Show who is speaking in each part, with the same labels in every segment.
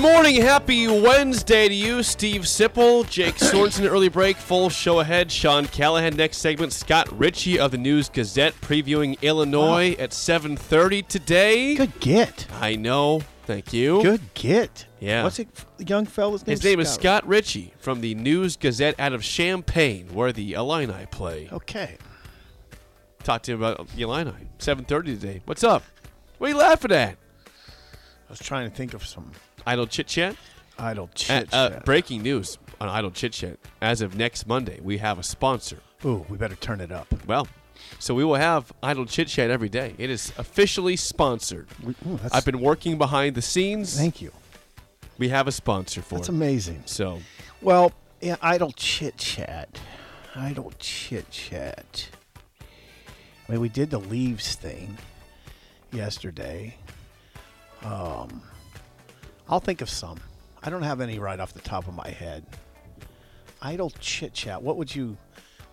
Speaker 1: Good morning, happy Wednesday to you, Steve Sipple, Jake Sorensen, early break, full show ahead. Sean Callahan, next segment. Scott Richey of the News Gazette previewing Illinois at 7:30 today.
Speaker 2: Good get.
Speaker 1: I know. Thank you.
Speaker 2: Good get.
Speaker 1: Yeah.
Speaker 2: What's it, the young fella's name?
Speaker 1: His name is Scott Richey from the News Gazette out of Champaign, where the Illini play.
Speaker 2: Okay.
Speaker 1: Talk to him about the Illini. 7:30 today. What's up? What are you laughing at?
Speaker 2: I was trying to think of some
Speaker 1: Idle chit chat.
Speaker 2: idle
Speaker 1: Uh,
Speaker 2: chit
Speaker 1: uh,
Speaker 2: chat.
Speaker 1: breaking news on Idle Chit Chat. As of next Monday, we have a sponsor.
Speaker 2: Ooh, we better turn it up.
Speaker 1: Well, so we will have Idle Chit Chat every day. It is officially sponsored.
Speaker 2: We- ooh,
Speaker 1: I've been working behind the scenes.
Speaker 2: Thank you.
Speaker 1: We have a sponsor for it.
Speaker 2: That's
Speaker 1: it.
Speaker 2: amazing.
Speaker 1: So,
Speaker 2: Well, yeah, idle chit chat. Idle chit chat. I mean, we did the leaves thing yesterday. Um, I'll think of some. I don't have any right off the top of my head. Idle chit chat. What would you,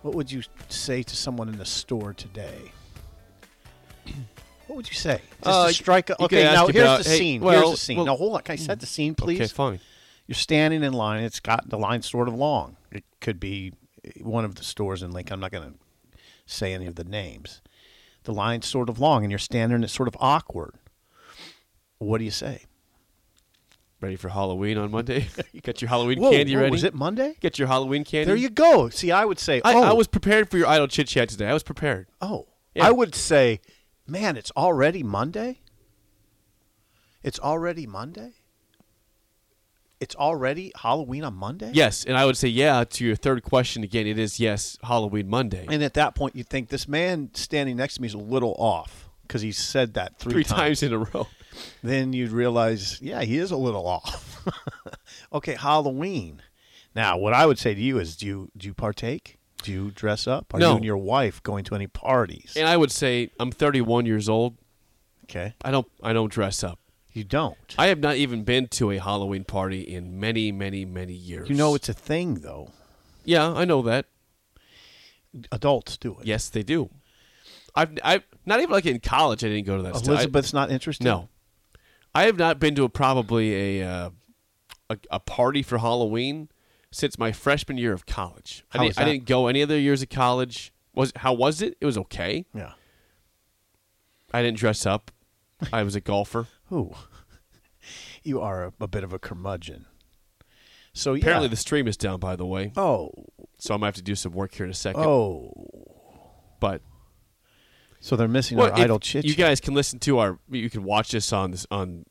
Speaker 2: what would you say to someone in the store today? What would you say? Just
Speaker 1: Uh,
Speaker 2: to strike. A, okay, now here's
Speaker 1: about-
Speaker 2: the
Speaker 1: hey,
Speaker 2: scene.
Speaker 1: well,
Speaker 2: here's the scene.
Speaker 1: well-
Speaker 2: now hold on. Can I set the scene, please?
Speaker 1: okay, fine.
Speaker 2: You're standing in line. It's got the line sort of long. It could be one of the stores in Lincoln. I'm not going to say any of the names. The line's sort of long, and you're standing, and it's sort of awkward. What do you say?
Speaker 1: Ready for Halloween on Monday? you got your Halloween
Speaker 2: Whoa,
Speaker 1: candy
Speaker 2: whoa,
Speaker 1: ready?
Speaker 2: Was it Monday?
Speaker 1: Get your Halloween candy.
Speaker 2: There you go. See, I would say,
Speaker 1: I,
Speaker 2: oh,
Speaker 1: I was prepared for your Idle Chit Chat today. I was prepared.
Speaker 2: oh,
Speaker 1: Yeah.
Speaker 2: I would say, man, it's already Monday. It's already Monday. It's already Halloween on Monday.
Speaker 1: Yes, and I would say yeah to your third question again. It is yes, Halloween Monday.
Speaker 2: And at that point, you think this man standing next to me is a little off because he said that three,
Speaker 1: Three times in a row.
Speaker 2: Then you'd realize, yeah, he is a little off. okay, Halloween. Now, what I would say to you is, do you do you partake? Do you dress up? Are
Speaker 1: No.
Speaker 2: you and your wife going to any parties?
Speaker 1: And I would say I'm 31 years old.
Speaker 2: okay,
Speaker 1: I don't I don't dress up.
Speaker 2: you don't.
Speaker 1: I have not even been to a Halloween party in many, many, many years.
Speaker 2: you know it's a thing, though.
Speaker 1: Yeah, I know that.
Speaker 2: Adults do it.
Speaker 1: Yes, they do. I've I've not even like in college. I didn't go to that. stuff.
Speaker 2: Elizabeth's not interested.
Speaker 1: no, I have not been to a probably a uh, a, a party for Halloween since my freshman year of college. I
Speaker 2: was
Speaker 1: I didn't go any other years of college. Was how was it? It was okay.
Speaker 2: Yeah.
Speaker 1: I didn't dress up. I was a golfer.
Speaker 2: Ooh, you are a, a bit of a curmudgeon. So yeah.
Speaker 1: Apparently, the stream is down. By the way,
Speaker 2: oh
Speaker 1: so I'm gonna have to do some work here in a second.
Speaker 2: oh.
Speaker 1: but
Speaker 2: So they're missing
Speaker 1: Well,
Speaker 2: our idle chit.
Speaker 1: You guys can listen to our. You can watch us on this on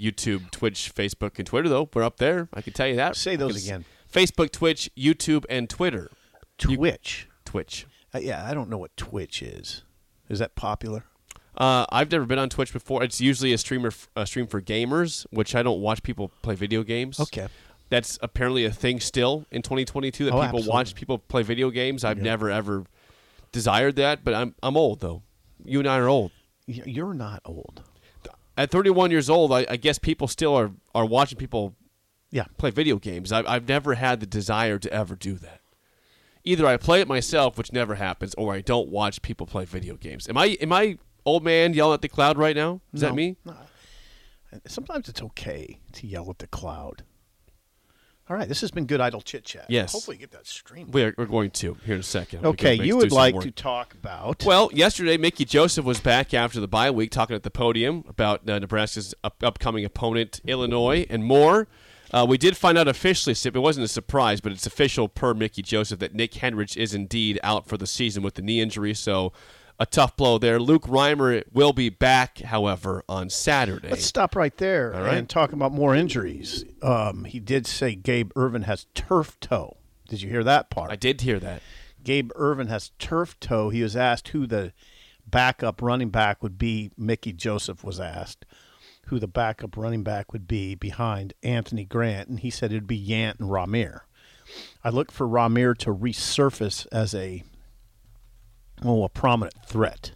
Speaker 1: YouTube, Twitch, Facebook, and Twitter. Though we're up there, I can tell you that.
Speaker 2: Say those again.
Speaker 1: Facebook, Twitch, YouTube, and Twitter.
Speaker 2: Twitch.
Speaker 1: Twitch.
Speaker 2: Uh, yeah, I don't know what Twitch is. Is that popular?
Speaker 1: Uh, I've never been on Twitch before. It's usually a streamer, a stream for gamers, which I don't watch people play video games.
Speaker 2: Okay.
Speaker 1: that's apparently a thing still in 2022 that
Speaker 2: Oh,
Speaker 1: people watch people play video games. I've never ever desired that, but I'm I'm old though. You and I are old.
Speaker 2: You're not old.
Speaker 1: At 31 years old, I, I guess people still are are watching people
Speaker 2: Yeah.
Speaker 1: play video games. I've I've never had the desire to ever do that. Either I play it myself, which never happens, or I don't watch people play video games. Am I am I old man yelling at the cloud right now? Is that
Speaker 2: No.
Speaker 1: me?
Speaker 2: Sometimes it's okay to yell at the cloud. All right, this has been good idle chit chat.
Speaker 1: Yes.
Speaker 2: Hopefully, get that stream.
Speaker 1: We're, we're going to here in a second.
Speaker 2: Okay,
Speaker 1: Because it makes-
Speaker 2: you would like to talk about.
Speaker 1: Well, yesterday, Mickey Joseph was back after the bye week talking at the podium about uh, Nebraska's up- upcoming opponent, Illinois, and more. Uh, we did find out officially, Sip, it wasn't a surprise, but it's official per Mickey Joseph that Nick Henrich is indeed out for the season with the knee injury, so a tough blow there. Luke Reimer will be back, however, on Saturday.
Speaker 2: Let's stop right there
Speaker 1: right.
Speaker 2: and talk about more injuries. Um, he did say Gabe Ervin has turf toe. Did you hear that part?
Speaker 1: I did hear that.
Speaker 2: Gabe Ervin has turf toe. He was asked who the backup running back would be. Mickey Joseph was asked who the backup running back would be behind Anthony Grant, and he said it'd be Yant and Rahmir. I look for Rahmir to resurface as a oh a prominent threat.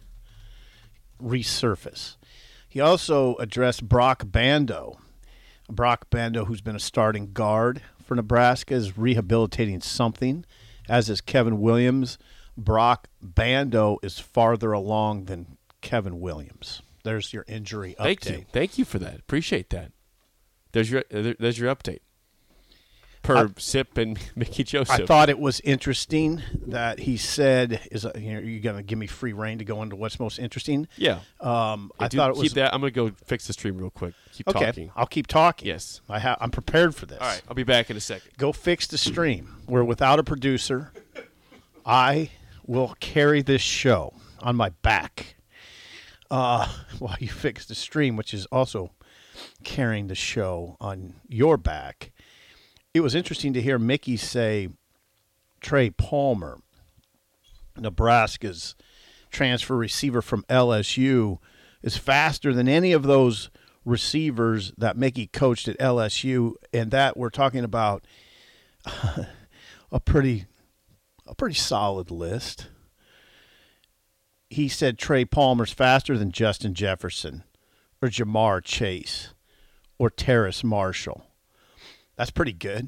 Speaker 2: Resurface. He also addressed Broc Bando. Broc Bando, who's been a starting guard for Nebraska, is rehabilitating something, as is Kevin Williams. Broc Bando is farther along than Kevin Williams. There's your injury update.
Speaker 1: Thank you. Thank you for that. Appreciate that. There's your uh, there's your update. Per Sip and Mickey Joseph.
Speaker 2: I thought it was interesting that he said, "Is uh, you know, you're going to give me free reign to go into what's most interesting?"
Speaker 1: yeah.
Speaker 2: Um, I
Speaker 1: do
Speaker 2: thought it
Speaker 1: keep
Speaker 2: was
Speaker 1: that. I'm gonna go fix the stream real quick. Keep
Speaker 2: okay.
Speaker 1: talking.
Speaker 2: I'll keep talking.
Speaker 1: Yes.
Speaker 2: I ha- I'm prepared for this.
Speaker 1: All right. I'll be back in a second.
Speaker 2: go fix the stream. We're without a producer. I will carry this show on my back uh, while you fix the stream, which is also carrying the show on your back. It was interesting to hear Mickey say Trey Palmer, Nebraska's transfer receiver from LSU, is faster than any of those receivers that Mickey coached at LSU, and that we're talking about a pretty a pretty solid list. He said Trey Palmer's faster than Justin Jefferson or Ja'Marr Chase or Terrace Marshall. That's pretty good.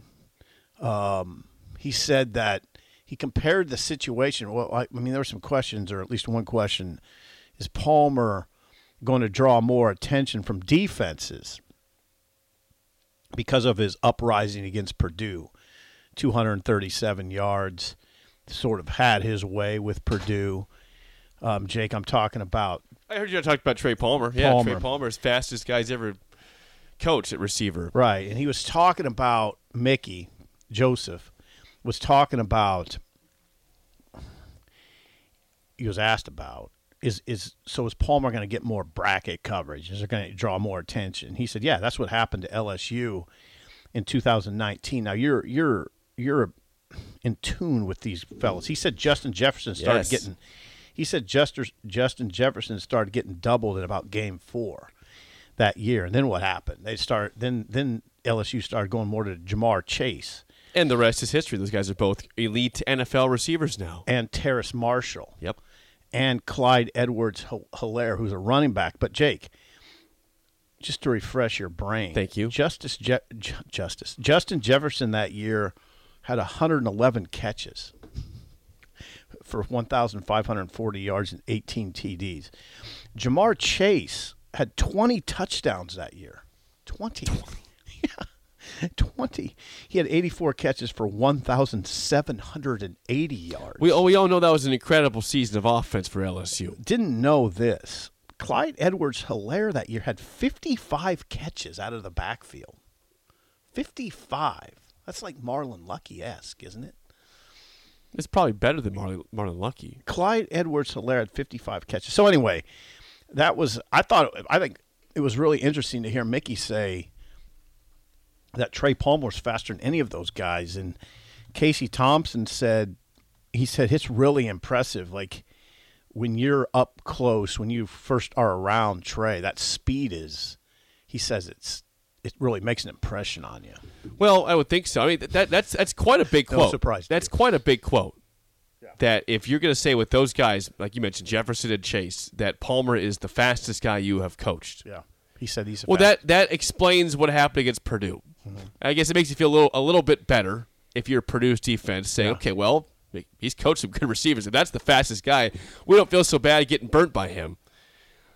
Speaker 2: Um, he said that he compared the situation. Well, I, I mean, there were some questions, or at least one question: Is Palmer going to draw more attention from defenses because of his uprising against Purdue? 237 yards, sort of had his way with Purdue. Um, Jake, I'm talking about
Speaker 1: I heard you talk about Trey Palmer. Yeah, Trey
Speaker 2: Palmer.
Speaker 1: Palmer's fastest guys ever coached at receiver.
Speaker 2: Right. And he was talking about Mickey Joseph was talking about he was asked about is is so is Palmer going to get more bracket coverage? Is it going to draw more attention? He said, "Yeah, that's what happened to LSU in 2019." Now you're you're you're in tune with these fellas. He said Justin Jefferson started
Speaker 1: Yes.
Speaker 2: getting he said Justin Justin Jefferson started getting doubled at about game 4 that year. And then what happened? They start then then LSU started going more to Ja'Marr Chase
Speaker 1: And the rest is history. Those guys are both elite NFL receivers now.
Speaker 2: and Terrace Marshall
Speaker 1: Yep.
Speaker 2: and Clyde Edwards Helaire, who's a running back. But Jake, just to refresh your brain,
Speaker 1: Thank you.
Speaker 2: Justice Je- Ju- Justice Justin Jefferson that year had 111 catches for 1,540 yards and 18 TDs. Ja'Marr Chase had 20 touchdowns that year. 20. yeah. 20. He had 84 catches for 1,780 yards.
Speaker 1: We, oh, we all know that was an incredible season of offense for LSU.
Speaker 2: didn't know this. Clyde Edwards Helaire that year had 55 catches out of the backfield. 55. That's like Marlon Lucky esque, isn't it?
Speaker 1: It's probably better than Marlon, Marlon Lucky.
Speaker 2: Clyde Edwards Helaire had 55 catches. So, anyway, that was, I thought, I think it was really interesting to hear Mickey say that Trey Palmer was faster than any of those guys. And Casey Thompson said, he said, it's really impressive. Like, when you're up close, when you first are around Trey, that speed is, he says it's it really makes an impression on you.
Speaker 1: Well, I would think so. I mean, that that's that's quite a big
Speaker 2: No
Speaker 1: quote.
Speaker 2: surprise
Speaker 1: That's
Speaker 2: you.
Speaker 1: quite a big quote. That if you're going to say with those guys, like you mentioned, Jefferson and Chase, that Palmer is the fastest guy you have coached.
Speaker 2: Yeah, he said he's a
Speaker 1: Well,
Speaker 2: fast-
Speaker 1: that that explains what happened against Purdue.
Speaker 2: Mm-hmm.
Speaker 1: I guess it makes you feel a little a little bit better if you're Purdue's defense, saying, okay, well, he's coached some good receivers. If that's the fastest guy, we don't feel so bad getting burnt by him.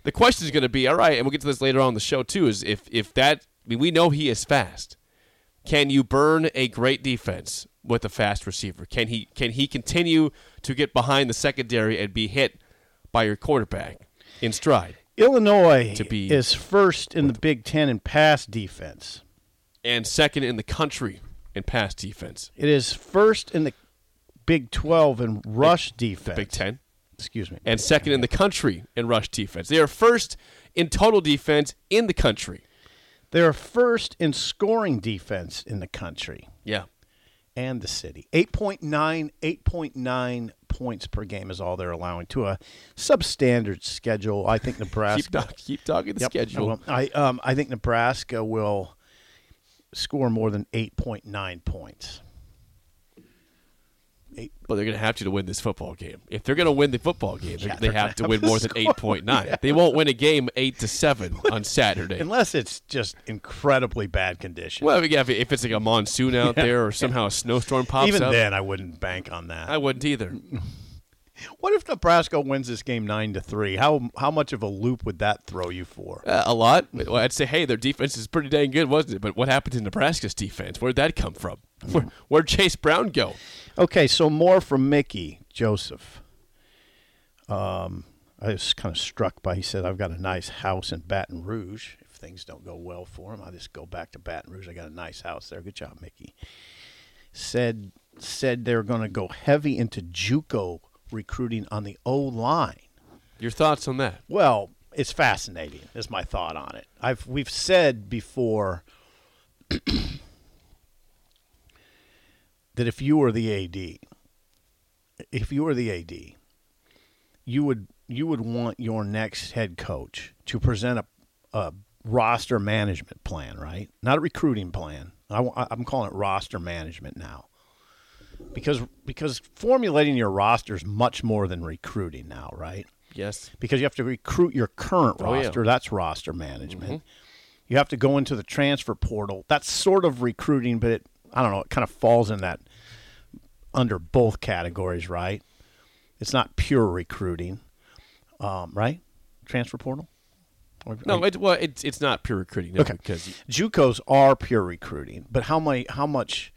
Speaker 1: The question is going to be, all right, and we'll get to this later on in the show too. Is if if that I mean, we know he is fast. Can you burn a great defense with a fast receiver? Can he can he continue to get behind the secondary and be hit by your quarterback in stride?
Speaker 2: Illinois
Speaker 1: to be-
Speaker 2: is first in the Big Ten in pass defense.
Speaker 1: and second in the country in pass defense.
Speaker 2: It is first in the Big Twelve in rush defense.
Speaker 1: Big Ten.
Speaker 2: Excuse me.
Speaker 1: And second in the country in rush defense. They are first in total defense in the country.
Speaker 2: They are first in scoring defense in the country
Speaker 1: Yeah.
Speaker 2: And the city. 8.9, 8.9 points per game is all they're allowing to a substandard schedule. I think
Speaker 1: Keep,
Speaker 2: Nebraska.
Speaker 1: talk, keep talking the
Speaker 2: Yep,
Speaker 1: schedule.
Speaker 2: I. I um I think Nebraska will score more than 8.9 points.
Speaker 1: But they're going to have to to win this football game. If they're going to win the football game,
Speaker 2: Yeah,
Speaker 1: they have to win more
Speaker 2: to
Speaker 1: than
Speaker 2: score.
Speaker 1: 8.9. They won't win a game 8 to 7 on Saturday.
Speaker 2: Unless it's just incredibly bad conditions.
Speaker 1: Well, yeah, if it's like a monsoon out there or somehow a snowstorm pops
Speaker 2: Even
Speaker 1: up,
Speaker 2: then, I wouldn't bank on that.
Speaker 1: I wouldn't either.
Speaker 2: what if Nebraska wins this game nine to three? How how much of a loop would that throw you for?
Speaker 1: Uh, a lot. Well, I'd say, hey, their defense is pretty dang good, wasn't it? But what happened to Nebraska's defense? Where'd that come from? Where, where'd Chase Brown go?
Speaker 2: Okay, so more from Mickey Joseph. Um, I was kind of struck by. He said, "I've got a nice house in Baton Rouge. If things don't go well for him, I'll just go back to Baton Rouge. I got a nice house there. Good job, Mickey." Said said they're going to go heavy into JUCO recruiting on the O line.
Speaker 1: Your thoughts on that?
Speaker 2: Well, it's fascinating. Is my thought on it. I've we've said before that if you were the AD, if you were the AD, you would you would want your next head coach to present a, a roster management plan, right? Not a recruiting plan. I, am calling it roster management now. Because because formulating your roster is much more than recruiting now, right?
Speaker 1: Yes.
Speaker 2: because you have to recruit your current
Speaker 1: Oh, yeah.
Speaker 2: roster. That's roster management. You have to go into the transfer portal. That's sort of recruiting, but it I don't know. It kind of falls in that under both categories, right? It's not pure recruiting, um, right? Transfer portal. Or-
Speaker 1: No, it, well, it's it's not pure recruiting. No,
Speaker 2: Okay.
Speaker 1: Because
Speaker 2: JUCOs are pure recruiting, but how many? How much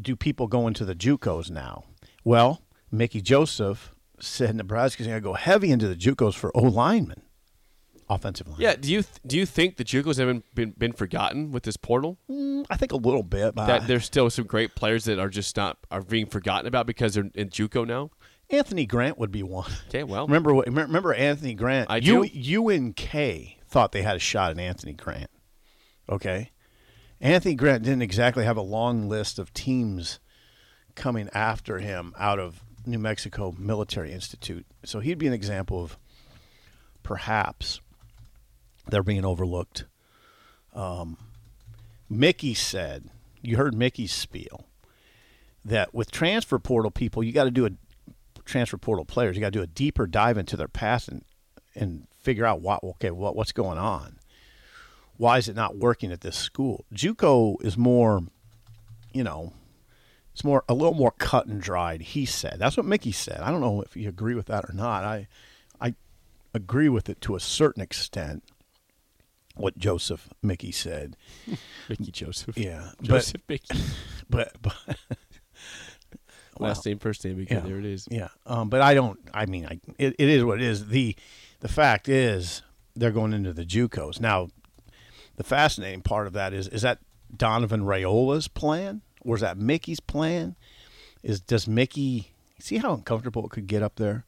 Speaker 2: do people go into the JUCOs now? Well, Mickey Joseph said Nebraska's going to go heavy into the JUCOs for O linemen, offensive line.
Speaker 1: yeah, do you th- do you think the JUCOs haven't been been forgotten with this portal?
Speaker 2: Mm, I think a little bit. But
Speaker 1: that there's still some great players that are just not are being forgotten about because they're in JUCO now.
Speaker 2: Anthony Grant would be one.
Speaker 1: Okay, well,
Speaker 2: Remember what? Remember Anthony Grant?
Speaker 1: I
Speaker 2: U,
Speaker 1: do.
Speaker 2: UNK thought they had a shot at Anthony Grant. Okay, Anthony Grant didn't exactly have a long list of teams coming after him out of New Mexico Military Institute, so he'd be an example of perhaps they're being overlooked. Um, Mickey said, "You heard Mickey's spiel." That with transfer portal people, you got to do a transfer portal players. You got to do a deeper dive into their past and and figure out what okay what what's going on. Why is it not working at this school? JUCO is more, you know, it's more a little more cut and dried. He said that's what Mickey said. I don't know if you agree with that or not. I I agree with it to a certain extent. What Joseph Mickey said,
Speaker 1: Mickey Joseph.
Speaker 2: yeah,
Speaker 1: Joseph Mickey.
Speaker 2: but but, but
Speaker 1: Last name, first name. Again,
Speaker 2: Yeah.
Speaker 1: there it is.
Speaker 2: Yeah, um, but I don't. I mean, I, it, it is what it is. the The fact is, they're going into the JUCOs now. The fascinating part of that is is that Donovan Raiola's plan, or is that Mickey's plan? Is does Mickey see how uncomfortable it could get up there?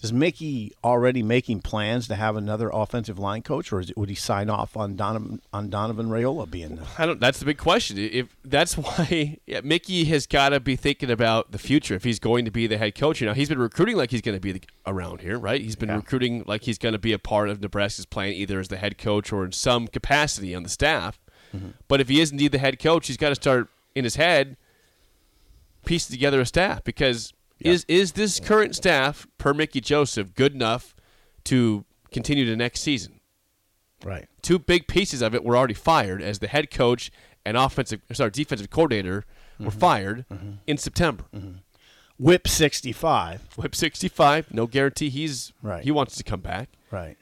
Speaker 2: Is Mickey already making plans to have another offensive line coach, or is it, would he sign off on Donovan on Donovan Raiola being there?
Speaker 1: I don't. That's the big question. If that's why yeah, Mickey has got to be thinking about the future if he's going to be the head coach. You know, he's been recruiting like he's going to be the, around here, right? He's been
Speaker 2: Yeah.
Speaker 1: recruiting like he's going to be a part of Nebraska's plan, either as the head coach or in some capacity on the staff. Mm-hmm. But if he is indeed the head coach, he's got to start in his head piecing together a staff because is is this current staff per Mickey Joseph good enough to continue to next season?
Speaker 2: Right.
Speaker 1: Two big pieces of it were already fired as the head coach and offensive sorry defensive coordinator were mm-hmm. fired mm-hmm. in September. Mm-hmm.
Speaker 2: Whip 65.
Speaker 1: Whip 65, no guarantee he's
Speaker 2: Right.
Speaker 1: he wants to come back.
Speaker 2: Right.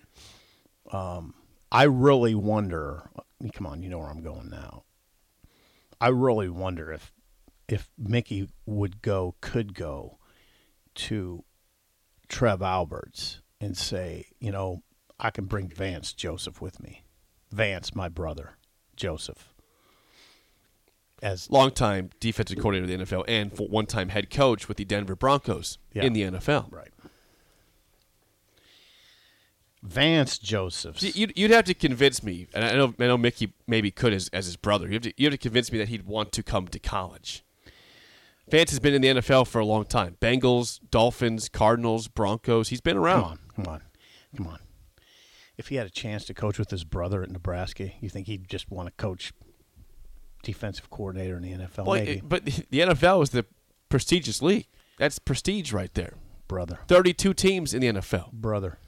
Speaker 2: Um, I really wonder. Come on, you know where I'm going now. I really wonder if if Mickey would go, could go to Trev Alberts and say, you know, I can bring Vance Joseph with me. Vance, my brother, Joseph. As
Speaker 1: Longtime defensive coordinator of the NFL and one-time head coach with the Denver Broncos
Speaker 2: Yeah.
Speaker 1: in the NFL.
Speaker 2: right. Vance Joseph.
Speaker 1: You'd, you'd have to convince me, and I know, I know Mickey maybe could as, as his brother. You have, to, you have to convince me that he'd want to come to college. Vance has been in the NFL for a long time. Bengals, Dolphins, Cardinals, Broncos. He's been around.
Speaker 2: Come on, come on, come on. If he had a chance to coach with his brother at Nebraska, you think he'd just want to coach defensive coordinator in the NFL?
Speaker 1: Well,
Speaker 2: maybe
Speaker 1: it- but the NFL is the prestigious league. That's prestige right there.
Speaker 2: brother,
Speaker 1: 32 teams in the NFL.
Speaker 2: brother.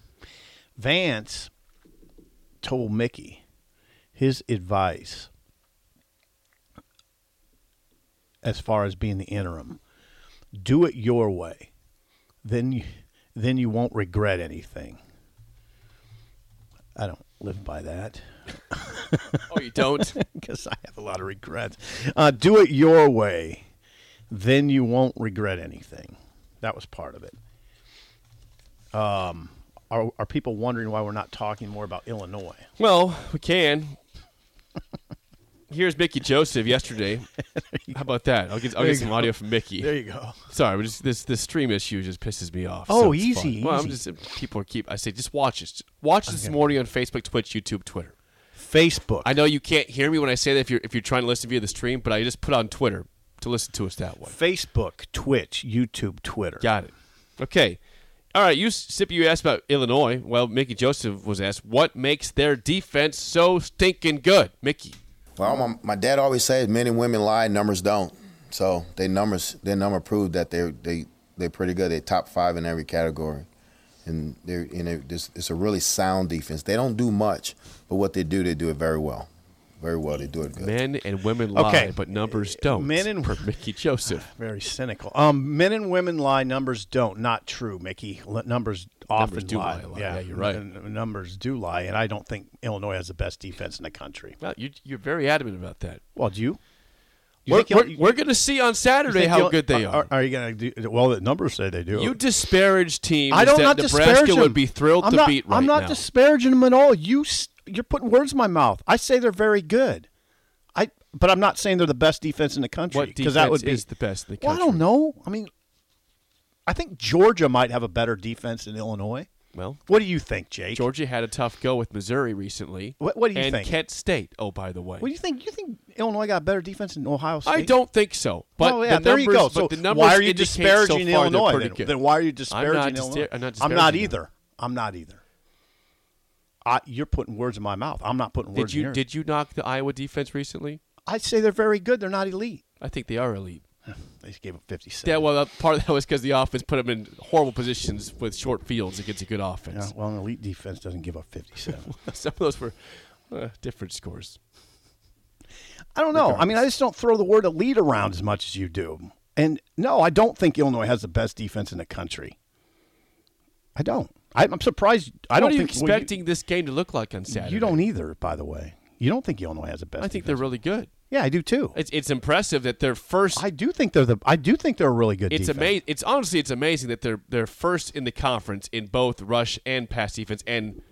Speaker 2: Vance told Mickey his advice as far as being the interim: do it your way, then you then you won't regret anything. I don't live by that.
Speaker 1: Oh, you don't?
Speaker 2: because I have a lot of regrets. Uh, do it your way, then you won't regret anything. That was part of it. Um, are, are people wondering why we're not talking more about Illinois?
Speaker 1: well, we can. Here's Mickey Joseph yesterday. How about that? I'll get, I'll get some
Speaker 2: go.
Speaker 1: audio from Mickey.
Speaker 2: There you go.
Speaker 1: Sorry, but just this this stream issue just pisses me off.
Speaker 2: Oh,
Speaker 1: so it's
Speaker 2: easy.
Speaker 1: Well, I'm just people are keep. I say just watch it. Watch this morning on Facebook, Twitch, YouTube, Twitter.
Speaker 2: Facebook.
Speaker 1: I know you can't hear me when I say that if you're if you're trying to listen via the stream, but I just put on Twitter to listen to us that way.
Speaker 2: Facebook, Twitch, YouTube, Twitter.
Speaker 1: Got it. Okay. All right, you Sippy, you asked about Illinois. Well, Mickey Joseph was asked what makes their defense so stinking good. Mickey.
Speaker 3: Well, my, my dad always says men and women lie, numbers don't. So they numbers, their number proved that they they they're pretty good. They're top five in every category, and they're you know it's a really sound defense. They don't do much, but what they do, they do it very well, very well. They do it good.
Speaker 1: Men and women lie,
Speaker 2: Okay.
Speaker 1: but numbers don't.
Speaker 2: Men and-
Speaker 1: for Mickey Joseph.
Speaker 2: Very cynical. Um, men and women lie. Numbers don't. Not true, Mickey. L- numbers often
Speaker 1: Numbers do
Speaker 2: lie.
Speaker 1: lie a lot.
Speaker 2: Yeah,
Speaker 1: Yeah, you're right.
Speaker 2: n- n- numbers do lie, and I don't think Illinois has the best defense in the country.
Speaker 1: Well, you, you're very adamant about that.
Speaker 2: Well, do you? You
Speaker 1: We're, we're, we're going to see on Saturday how good they are.
Speaker 2: Are, you going to do? Well, the numbers say they do.
Speaker 1: You disparage teams
Speaker 2: I don't
Speaker 1: that
Speaker 2: not
Speaker 1: Nebraska
Speaker 2: disparage them.
Speaker 1: would be thrilled
Speaker 2: I'm
Speaker 1: to
Speaker 2: not,
Speaker 1: beat right
Speaker 2: I'm not
Speaker 1: now.
Speaker 2: disparaging them at all. You s- you're putting words in my mouth. I say they're very good. I but I'm not saying they're the best defense in the country
Speaker 1: what defense
Speaker 2: that would be
Speaker 1: is the best in the
Speaker 2: Well, I don't know. I mean, I think Georgia might have a better defense than Illinois.
Speaker 1: Well,
Speaker 2: What do you think, Jake?
Speaker 1: Georgia had a tough go with Missouri recently.
Speaker 2: What- what do you
Speaker 1: and
Speaker 2: think?
Speaker 1: Kent State. Oh, by the way,
Speaker 2: What do you think? You think Illinois got a better defense than Ohio State?
Speaker 1: I don't think so. But
Speaker 2: oh, yeah,
Speaker 1: the
Speaker 2: there
Speaker 1: numbers,
Speaker 2: you go. So why are you disparaging
Speaker 1: so
Speaker 2: Illinois? Then? then why are you disparaging
Speaker 1: I'm not
Speaker 2: Illinois?
Speaker 1: distar- I'm not
Speaker 2: I'm not either. I'm not either. I, you're putting words in my mouth. I'm not putting words
Speaker 1: Did you did you knock the Iowa defense recently?
Speaker 2: I'd say they're very good. They're not elite.
Speaker 1: I think they are elite.
Speaker 2: They just gave up 57.
Speaker 1: Yeah, well, part of that was because the offense put them in horrible positions with short fields against a good
Speaker 2: Yeah,
Speaker 1: offense.
Speaker 2: well, an elite defense doesn't give up 57.
Speaker 1: Some of those were uh, different scores.
Speaker 2: I don't know. I mean, I just don't throw the word elite around as much as you do. And no, I don't think Illinois has the best defense in the country. I don't. I, I'm surprised. I
Speaker 1: what
Speaker 2: don't
Speaker 1: are you
Speaker 2: think well,
Speaker 1: expecting this game to look like on
Speaker 2: You,
Speaker 1: Saturday?
Speaker 2: you don't either, by the way. You don't think Illinois has the best.
Speaker 1: I think they're really good.
Speaker 2: Yeah, I do too.
Speaker 1: It's it's impressive that they're first.
Speaker 2: I do think they're the. I do think they're a really good.
Speaker 1: it's amazing. It's honestly, it's amazing that they're they're first in the conference in both rush and pass defense, and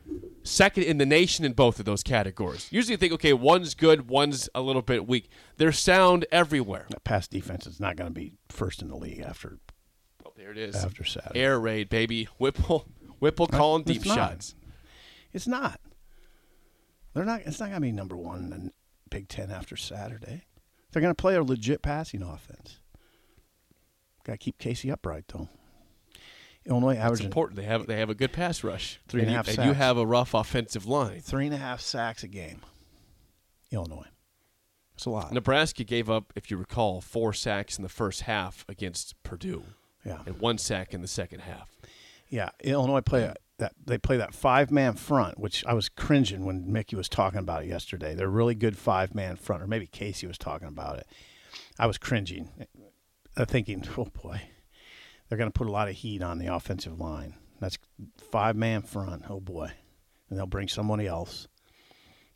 Speaker 1: second in the nation in both of those categories. Usually, you think okay, one's good, one's a little bit weak. They're sound everywhere.
Speaker 2: That pass defense is not going to be first in the league after
Speaker 1: Oh, there it is.
Speaker 2: after Saturday.
Speaker 1: Air raid, baby. Whipple, Whipple calling
Speaker 2: It's
Speaker 1: deep
Speaker 2: not.
Speaker 1: shots.
Speaker 2: It's not. They're not. It's not going to be number one in the Big Ten after Saturday. They're going to play a legit passing offense. Got to keep Casey upright though. Illinois
Speaker 1: It's
Speaker 2: averaging
Speaker 1: important. They have they have a good pass rush.
Speaker 2: Three and a
Speaker 1: you-
Speaker 2: half
Speaker 1: and you have a rough offensive line.
Speaker 2: three and a half sacks a game. Illinois. It's a lot.
Speaker 1: Nebraska gave up, if you recall, four sacks in the first half against Purdue,
Speaker 2: Yeah.
Speaker 1: and one sack in the second half.
Speaker 2: Yeah, Illinois play that they play that five man front, which I was cringing when Mickey was talking about it yesterday. They're really good five man front, or maybe Casey was talking about it. I was cringing, uh, thinking, oh boy, they're going to put a lot of heat on the offensive line. That's five man front. Oh boy, and they'll bring somebody else.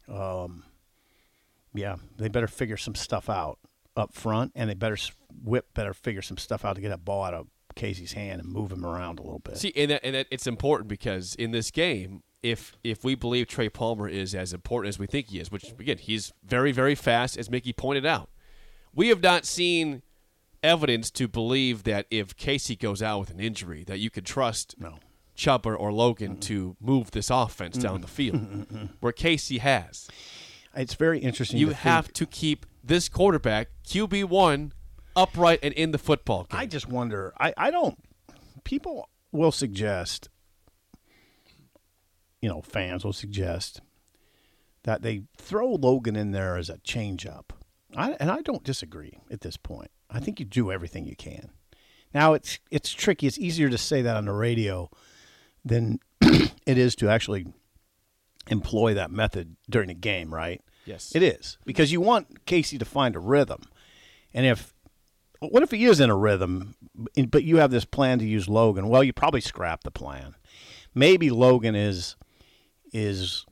Speaker 2: Um, yeah, they better figure some stuff out up front, and they better whip better figure some stuff out to get that ball out of Casey's hand and move him around a little bit.
Speaker 1: See, and that, and that it's important because in this game, if if we believe Trey Palmer is as important as we think he is, which again he's very very fast, as Mickey pointed out, we have not seen evidence to believe that if Casey goes out with an injury, that you could trust
Speaker 2: No.
Speaker 1: Chubb or, or Logan to move this offense down the field, where Casey has.
Speaker 2: It's very interesting.
Speaker 1: You
Speaker 2: to
Speaker 1: have
Speaker 2: think-
Speaker 1: to keep this quarterback QB one upright and in the football game.
Speaker 2: I just wonder. I, I don't. People will suggest, you know, fans will suggest that they throw Logan in there as a changeup. I, and I don't disagree at this point. I think you do everything you can. Now it's it's tricky. It's easier to say that on the radio than it is to actually employ that method during a game, right?
Speaker 1: Yes.
Speaker 2: It is. Because you want Casey to find a rhythm. And if what if he is in a rhythm, but you have this plan to use Logan? Well, you probably scrap the plan. Maybe Logan is is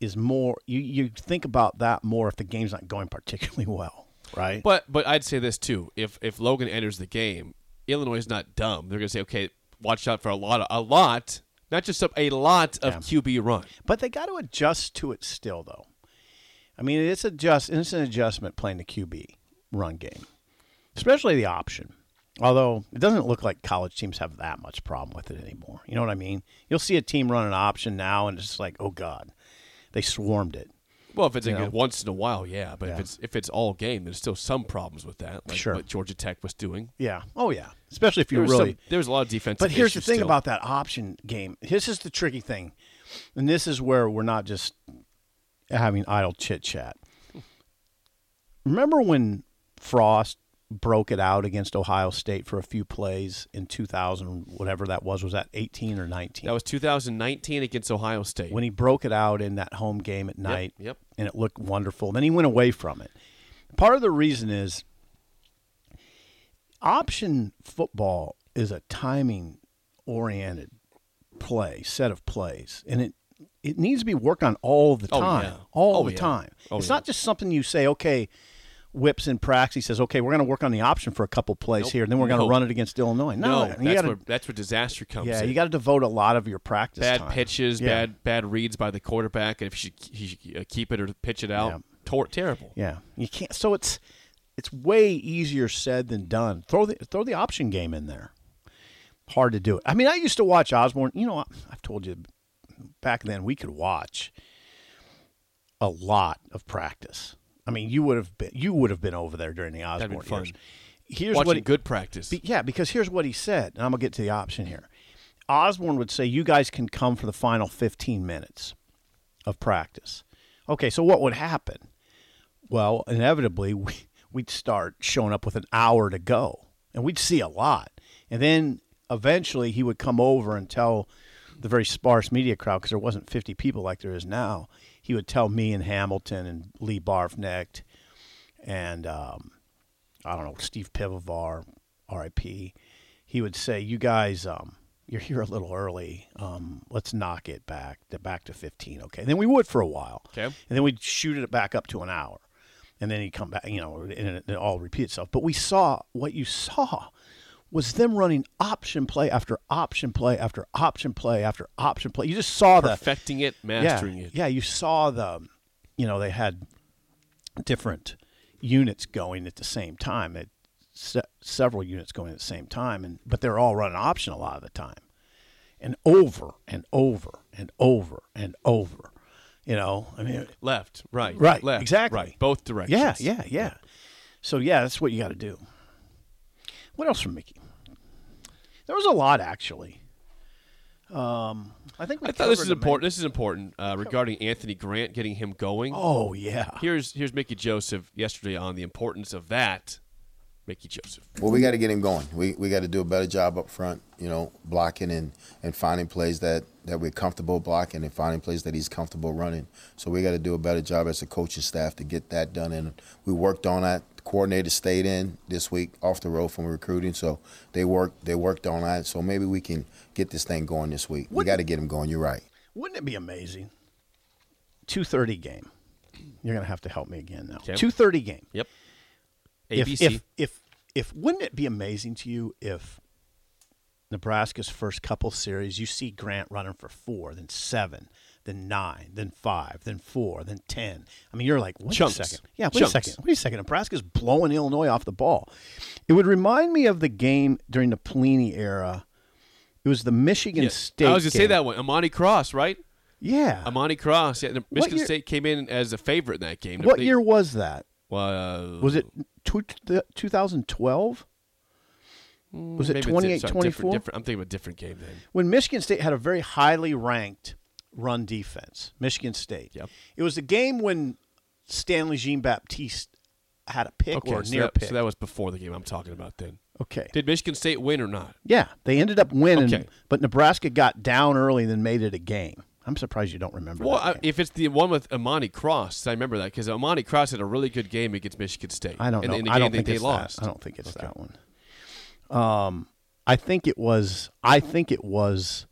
Speaker 2: is more. You you think about that more if the game's not going particularly well, right?
Speaker 1: But but I'd say this too: if if Logan enters the game, Illinois is not dumb. They're going to say, okay, watch out for a lot, of, a lot, not just a, a lot of
Speaker 2: Yeah.
Speaker 1: QB run.
Speaker 2: But they got to adjust to it still, though. I mean, it's adjust. It's an adjustment playing the QB run game, especially the option. Although it doesn't look like college teams have that much problem with it anymore. You know what I mean? You'll see a team run an option now, and it's like, oh god, they swarmed it.
Speaker 1: Well, if it's
Speaker 2: You know?
Speaker 1: once in a while, yeah. But if it's if it's all game, there's still some problems with that. Like
Speaker 2: Sure.
Speaker 1: what Georgia Tech was doing.
Speaker 2: Yeah. Oh yeah. Especially if you're really.
Speaker 1: some, there was a lot of defense.
Speaker 2: But here's the thing
Speaker 1: still.
Speaker 2: about that option game. This is the tricky thing, and this is where we're not just having idle chit chat. Remember when Frost broke it out against Ohio State for a few plays in 2000, whatever that was? Was that 18 or 19?
Speaker 1: that was 2019 against Ohio State.
Speaker 2: when he broke it out in that home game at night.
Speaker 1: yep.
Speaker 2: And it looked wonderful. Then he went away from it. Part of the reason is option football is a timing oriented play, set of plays. And it it needs to be worked on all the
Speaker 1: Oh,
Speaker 2: time.
Speaker 1: yeah.
Speaker 2: All
Speaker 1: Oh,
Speaker 2: the
Speaker 1: yeah.
Speaker 2: time.
Speaker 1: Oh,
Speaker 2: it's
Speaker 1: yeah.
Speaker 2: not just something you say, okay, whips in practice. He says, okay, we're going to work on the option for a couple plays
Speaker 1: Nope.
Speaker 2: here, and then we're going to
Speaker 1: No.
Speaker 2: run it against Illinois. No,
Speaker 1: no, that's
Speaker 2: gotta,
Speaker 1: where that's where disaster comes.
Speaker 2: yeah,
Speaker 1: in.
Speaker 2: you got to devote a lot of your practice
Speaker 1: bad
Speaker 2: time.
Speaker 1: pitches,
Speaker 2: Yeah.
Speaker 1: bad bad reads by the quarterback, and if you should, he should uh, keep it or pitch it out,
Speaker 2: Yeah.
Speaker 1: tor- terrible.
Speaker 2: Yeah, you can't. So it's it's way easier said than done. Throw the throw the option game in there. Hard to do it. I mean, I used to watch Osborne. You know, I've told you back then we could watch a lot of practice. I mean, you would have been you would have been over there during the Osborne years. Here's
Speaker 1: Watching
Speaker 2: what he,
Speaker 1: good practice.
Speaker 2: be- yeah, because here's what he said, and I'm gonna get to the option here. Osborne would say, "You guys can come for the final 15 minutes of practice." Okay, so what would happen? Well, inevitably, we, we'd start showing up with an hour to go, and we'd see a lot. And then eventually, he would come over and tell the very sparse media crowd, because there wasn't 50 people like there is now. He would tell me and Hamilton and Lee Barfknecht and um, I don't know, Steve Pivovar, RIP, he would say, "You guys, um, you're here a little early. Um, let's knock it back to back to 15, okay?" And then we would for a while,
Speaker 1: Okay.
Speaker 2: and then we'd shoot it back up to an hour, and then he'd come back, you know, and it, it all repeat itself. But we saw what you saw was them running option play after option play after option play after option play. You just saw the
Speaker 1: Perfecting it, mastering
Speaker 2: yeah,
Speaker 1: it.
Speaker 2: Yeah, you saw the, you know, they had different units going at the same time. It, se- several units going at the same time, and but they're all running option a lot of the time, and over and over and over and over. You know, I mean,
Speaker 1: Left, right,
Speaker 2: Right,
Speaker 1: left,
Speaker 2: exactly.
Speaker 1: right, both directions.
Speaker 2: yeah, yeah, yeah. So yeah, that's what you got to do. What else from Mickey? There was a lot actually. Um, I think we
Speaker 1: I thought this is
Speaker 2: the main-
Speaker 1: important. This is important uh, regarding Anthony Grant getting him going.
Speaker 2: Oh yeah.
Speaker 1: Here's here's Mickey Joseph yesterday on the importance of that. Mickey Joseph.
Speaker 3: Well, we got to get him going. We we got to do a better job up front, you know, blocking and, and finding plays that, that we're comfortable blocking and finding plays that he's comfortable running. So we got to do a better job as a coaching staff to get that done. And we worked on that. The coordinator stayed in this week off the road from recruiting, so they worked they worked on that. So maybe we can get this thing going this week. We got to get them going. You're right.
Speaker 2: Wouldn't it be amazing? Two thirty game. You're gonna have to help me again now.
Speaker 1: Okay.
Speaker 2: Two thirty game.
Speaker 1: Yep.
Speaker 2: If,
Speaker 1: ABC.
Speaker 2: if if if wouldn't it be amazing to you if Nebraska's first couple series you see Grant running for four, then seven, then nine, then five, then four, then ten. I mean, you're like, wait
Speaker 1: Chunks.
Speaker 2: a second. Yeah, wait
Speaker 1: Chunks.
Speaker 2: a second. Wait a second. Nebraska's blowing Illinois off the ball. It would remind me of the game during the Pelini era. It was the Michigan
Speaker 1: Yeah,
Speaker 2: State.
Speaker 1: I was gonna say that one. Imani Cross, right?
Speaker 2: Yeah.
Speaker 1: Imani Cross. Yeah, Michigan
Speaker 2: year-
Speaker 1: State came in as a favorite in that game.
Speaker 2: what
Speaker 1: They-
Speaker 2: year was that?
Speaker 1: Uh,
Speaker 2: Was it 2012? Was it
Speaker 1: maybe
Speaker 2: 28 24?
Speaker 1: different- different- I'm thinking of a different game then.
Speaker 2: when Michigan State had a very highly ranked run defense. Michigan State.
Speaker 1: Yep.
Speaker 2: It was the game when Stanley Jean Baptiste had a pick
Speaker 1: Okay,
Speaker 2: or a
Speaker 1: so
Speaker 2: near
Speaker 1: that,
Speaker 2: pick.
Speaker 1: so that was before the game I'm talking about then.
Speaker 2: okay.
Speaker 1: Did Michigan State win or not?
Speaker 2: yeah, they ended up winning,
Speaker 1: Okay.
Speaker 2: but Nebraska got down early and then made it a game. I'm surprised you don't remember
Speaker 1: Well, I, if it's the one with Imani Cross, I remember that because Imani Cross had a really good game against Michigan State.
Speaker 2: I don't know.
Speaker 1: in the
Speaker 2: I don't think
Speaker 1: they
Speaker 2: it's
Speaker 1: lost.
Speaker 2: that. I don't think it's that one. Um, I think it was. I think it was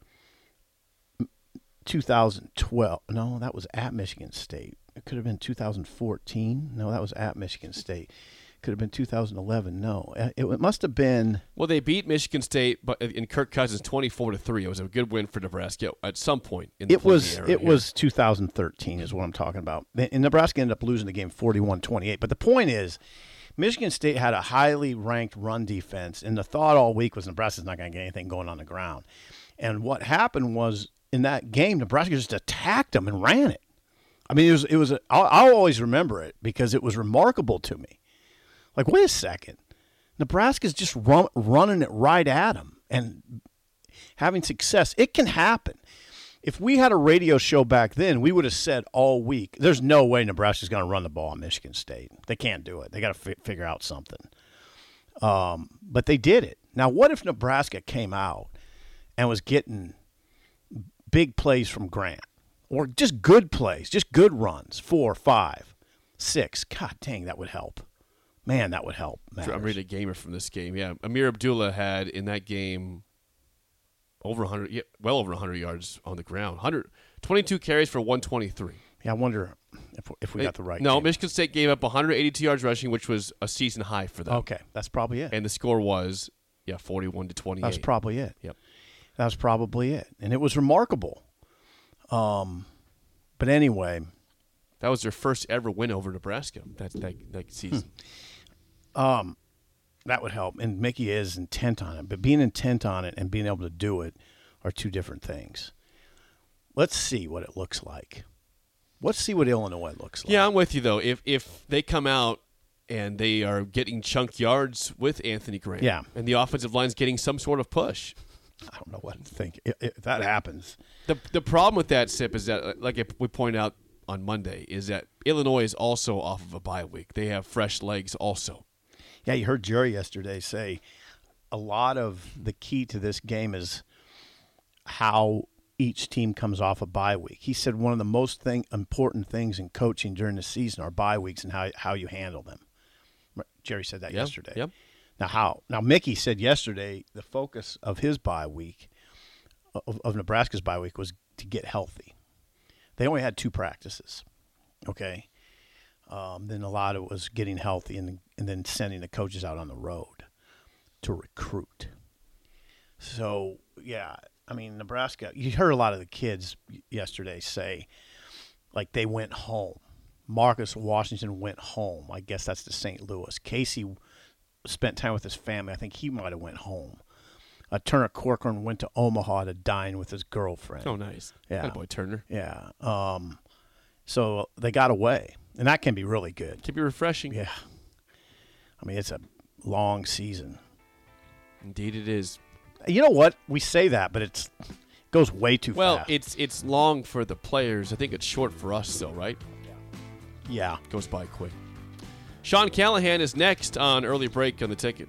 Speaker 2: 2012. No, that was at Michigan State. It could have been 2014. No, that was at Michigan State. Could have been 2011. No, Uh, it, it must have been.
Speaker 1: Well, they beat Michigan State, but in Kirk Cousins, twenty-four to three. It was a good win for Nebraska at some point. In the
Speaker 2: It was.
Speaker 1: Era,
Speaker 2: It
Speaker 1: yeah.
Speaker 2: was 2013 is what I'm talking about. And Nebraska ended up losing the game 41-28. But the point is, Michigan State had a highly ranked run defense, and the thought all week was Nebraska's not going to get anything going on the ground. And what happened was in that game, Nebraska just attacked them and ran it. I mean, it was it was. A, I'll, I'll always remember it because it was remarkable to me. Like, wait a second, Nebraska's just run, running it right at them and having success. It can happen. If we had a radio show back then, we would have said all week, "There's no way Nebraska's going to run the ball on Michigan State. They can't do it. They got to fi- figure out something." Um, but they did it. Now, what if Nebraska came out and was getting big plays from Grant, or just good plays, just good runs, four, five, six? God dang, that would help. Man, that would help.
Speaker 1: I'm
Speaker 2: matters.
Speaker 1: reading a gamer from this game. Yeah, Ameer Abdullah had in that game over 100, yeah, well over 100 yards on the ground. 100, 22 carries for 123.
Speaker 2: Yeah, I wonder if, if we got the right.
Speaker 1: No,
Speaker 2: game.
Speaker 1: Michigan State gave up 182 yards rushing, which was a season high for them.
Speaker 2: Okay, that's probably it.
Speaker 1: And the score was yeah, 41 to 28.
Speaker 2: That's probably it.
Speaker 1: Yep.
Speaker 2: That was probably it, and it was remarkable. Um, but anyway,
Speaker 1: That was their first ever win over Nebraska that that, that season.
Speaker 2: um, that would help. And Mickey is intent on it, but being intent on it and being able to do it are two different things. Let's see what it looks like. Let's see what Illinois looks like.
Speaker 1: Yeah, I'm with you though. If if they come out and they are getting chunk yards with Anthony Grant,
Speaker 2: Yeah.
Speaker 1: and the offensive line's getting some sort of push.
Speaker 2: I don't know what to think. If, if that happens,
Speaker 1: The the problem with that sip is that like we point out on Monday is that Illinois is also off of a bye week. They have fresh legs also.
Speaker 2: Yeah, you heard Jerry yesterday say a lot of the key to this game is how each team comes off a bye week. He said one of the most thing, important things in coaching during the season are bye weeks and how, how you handle them. Jerry said that
Speaker 1: Yeah,
Speaker 2: yesterday.
Speaker 1: yep.
Speaker 2: Now how? Now Mickey said yesterday the focus of his bye week of, of Nebraska's bye week was to get healthy. They only had two practices. Okay. Um, then a lot of it was getting healthy and, and then sending the coaches out on the road to recruit. So, yeah, I mean, Nebraska, you heard a lot of the kids yesterday say, like, they went home. Marcus Washington went home. I guess that's to St. Louis. Casey spent time with his family. I think he might have went home. Uh, Turner Corcoran went to Omaha to dine with his girlfriend.
Speaker 1: Oh, nice.
Speaker 2: Yeah.
Speaker 1: boy Turner.
Speaker 2: Yeah. Um, so they got away, and that can be really good.
Speaker 1: Can be refreshing.
Speaker 2: Yeah. I mean, it's a long season.
Speaker 1: Indeed, it is.
Speaker 2: You know what? We say that, but it's Goes way too
Speaker 1: Well,
Speaker 2: fast.
Speaker 1: it's it's long for the players. I think it's short for us, though, right? Yeah.
Speaker 2: yeah.
Speaker 1: Goes by quick. Sean Callahan is next on early break on the ticket.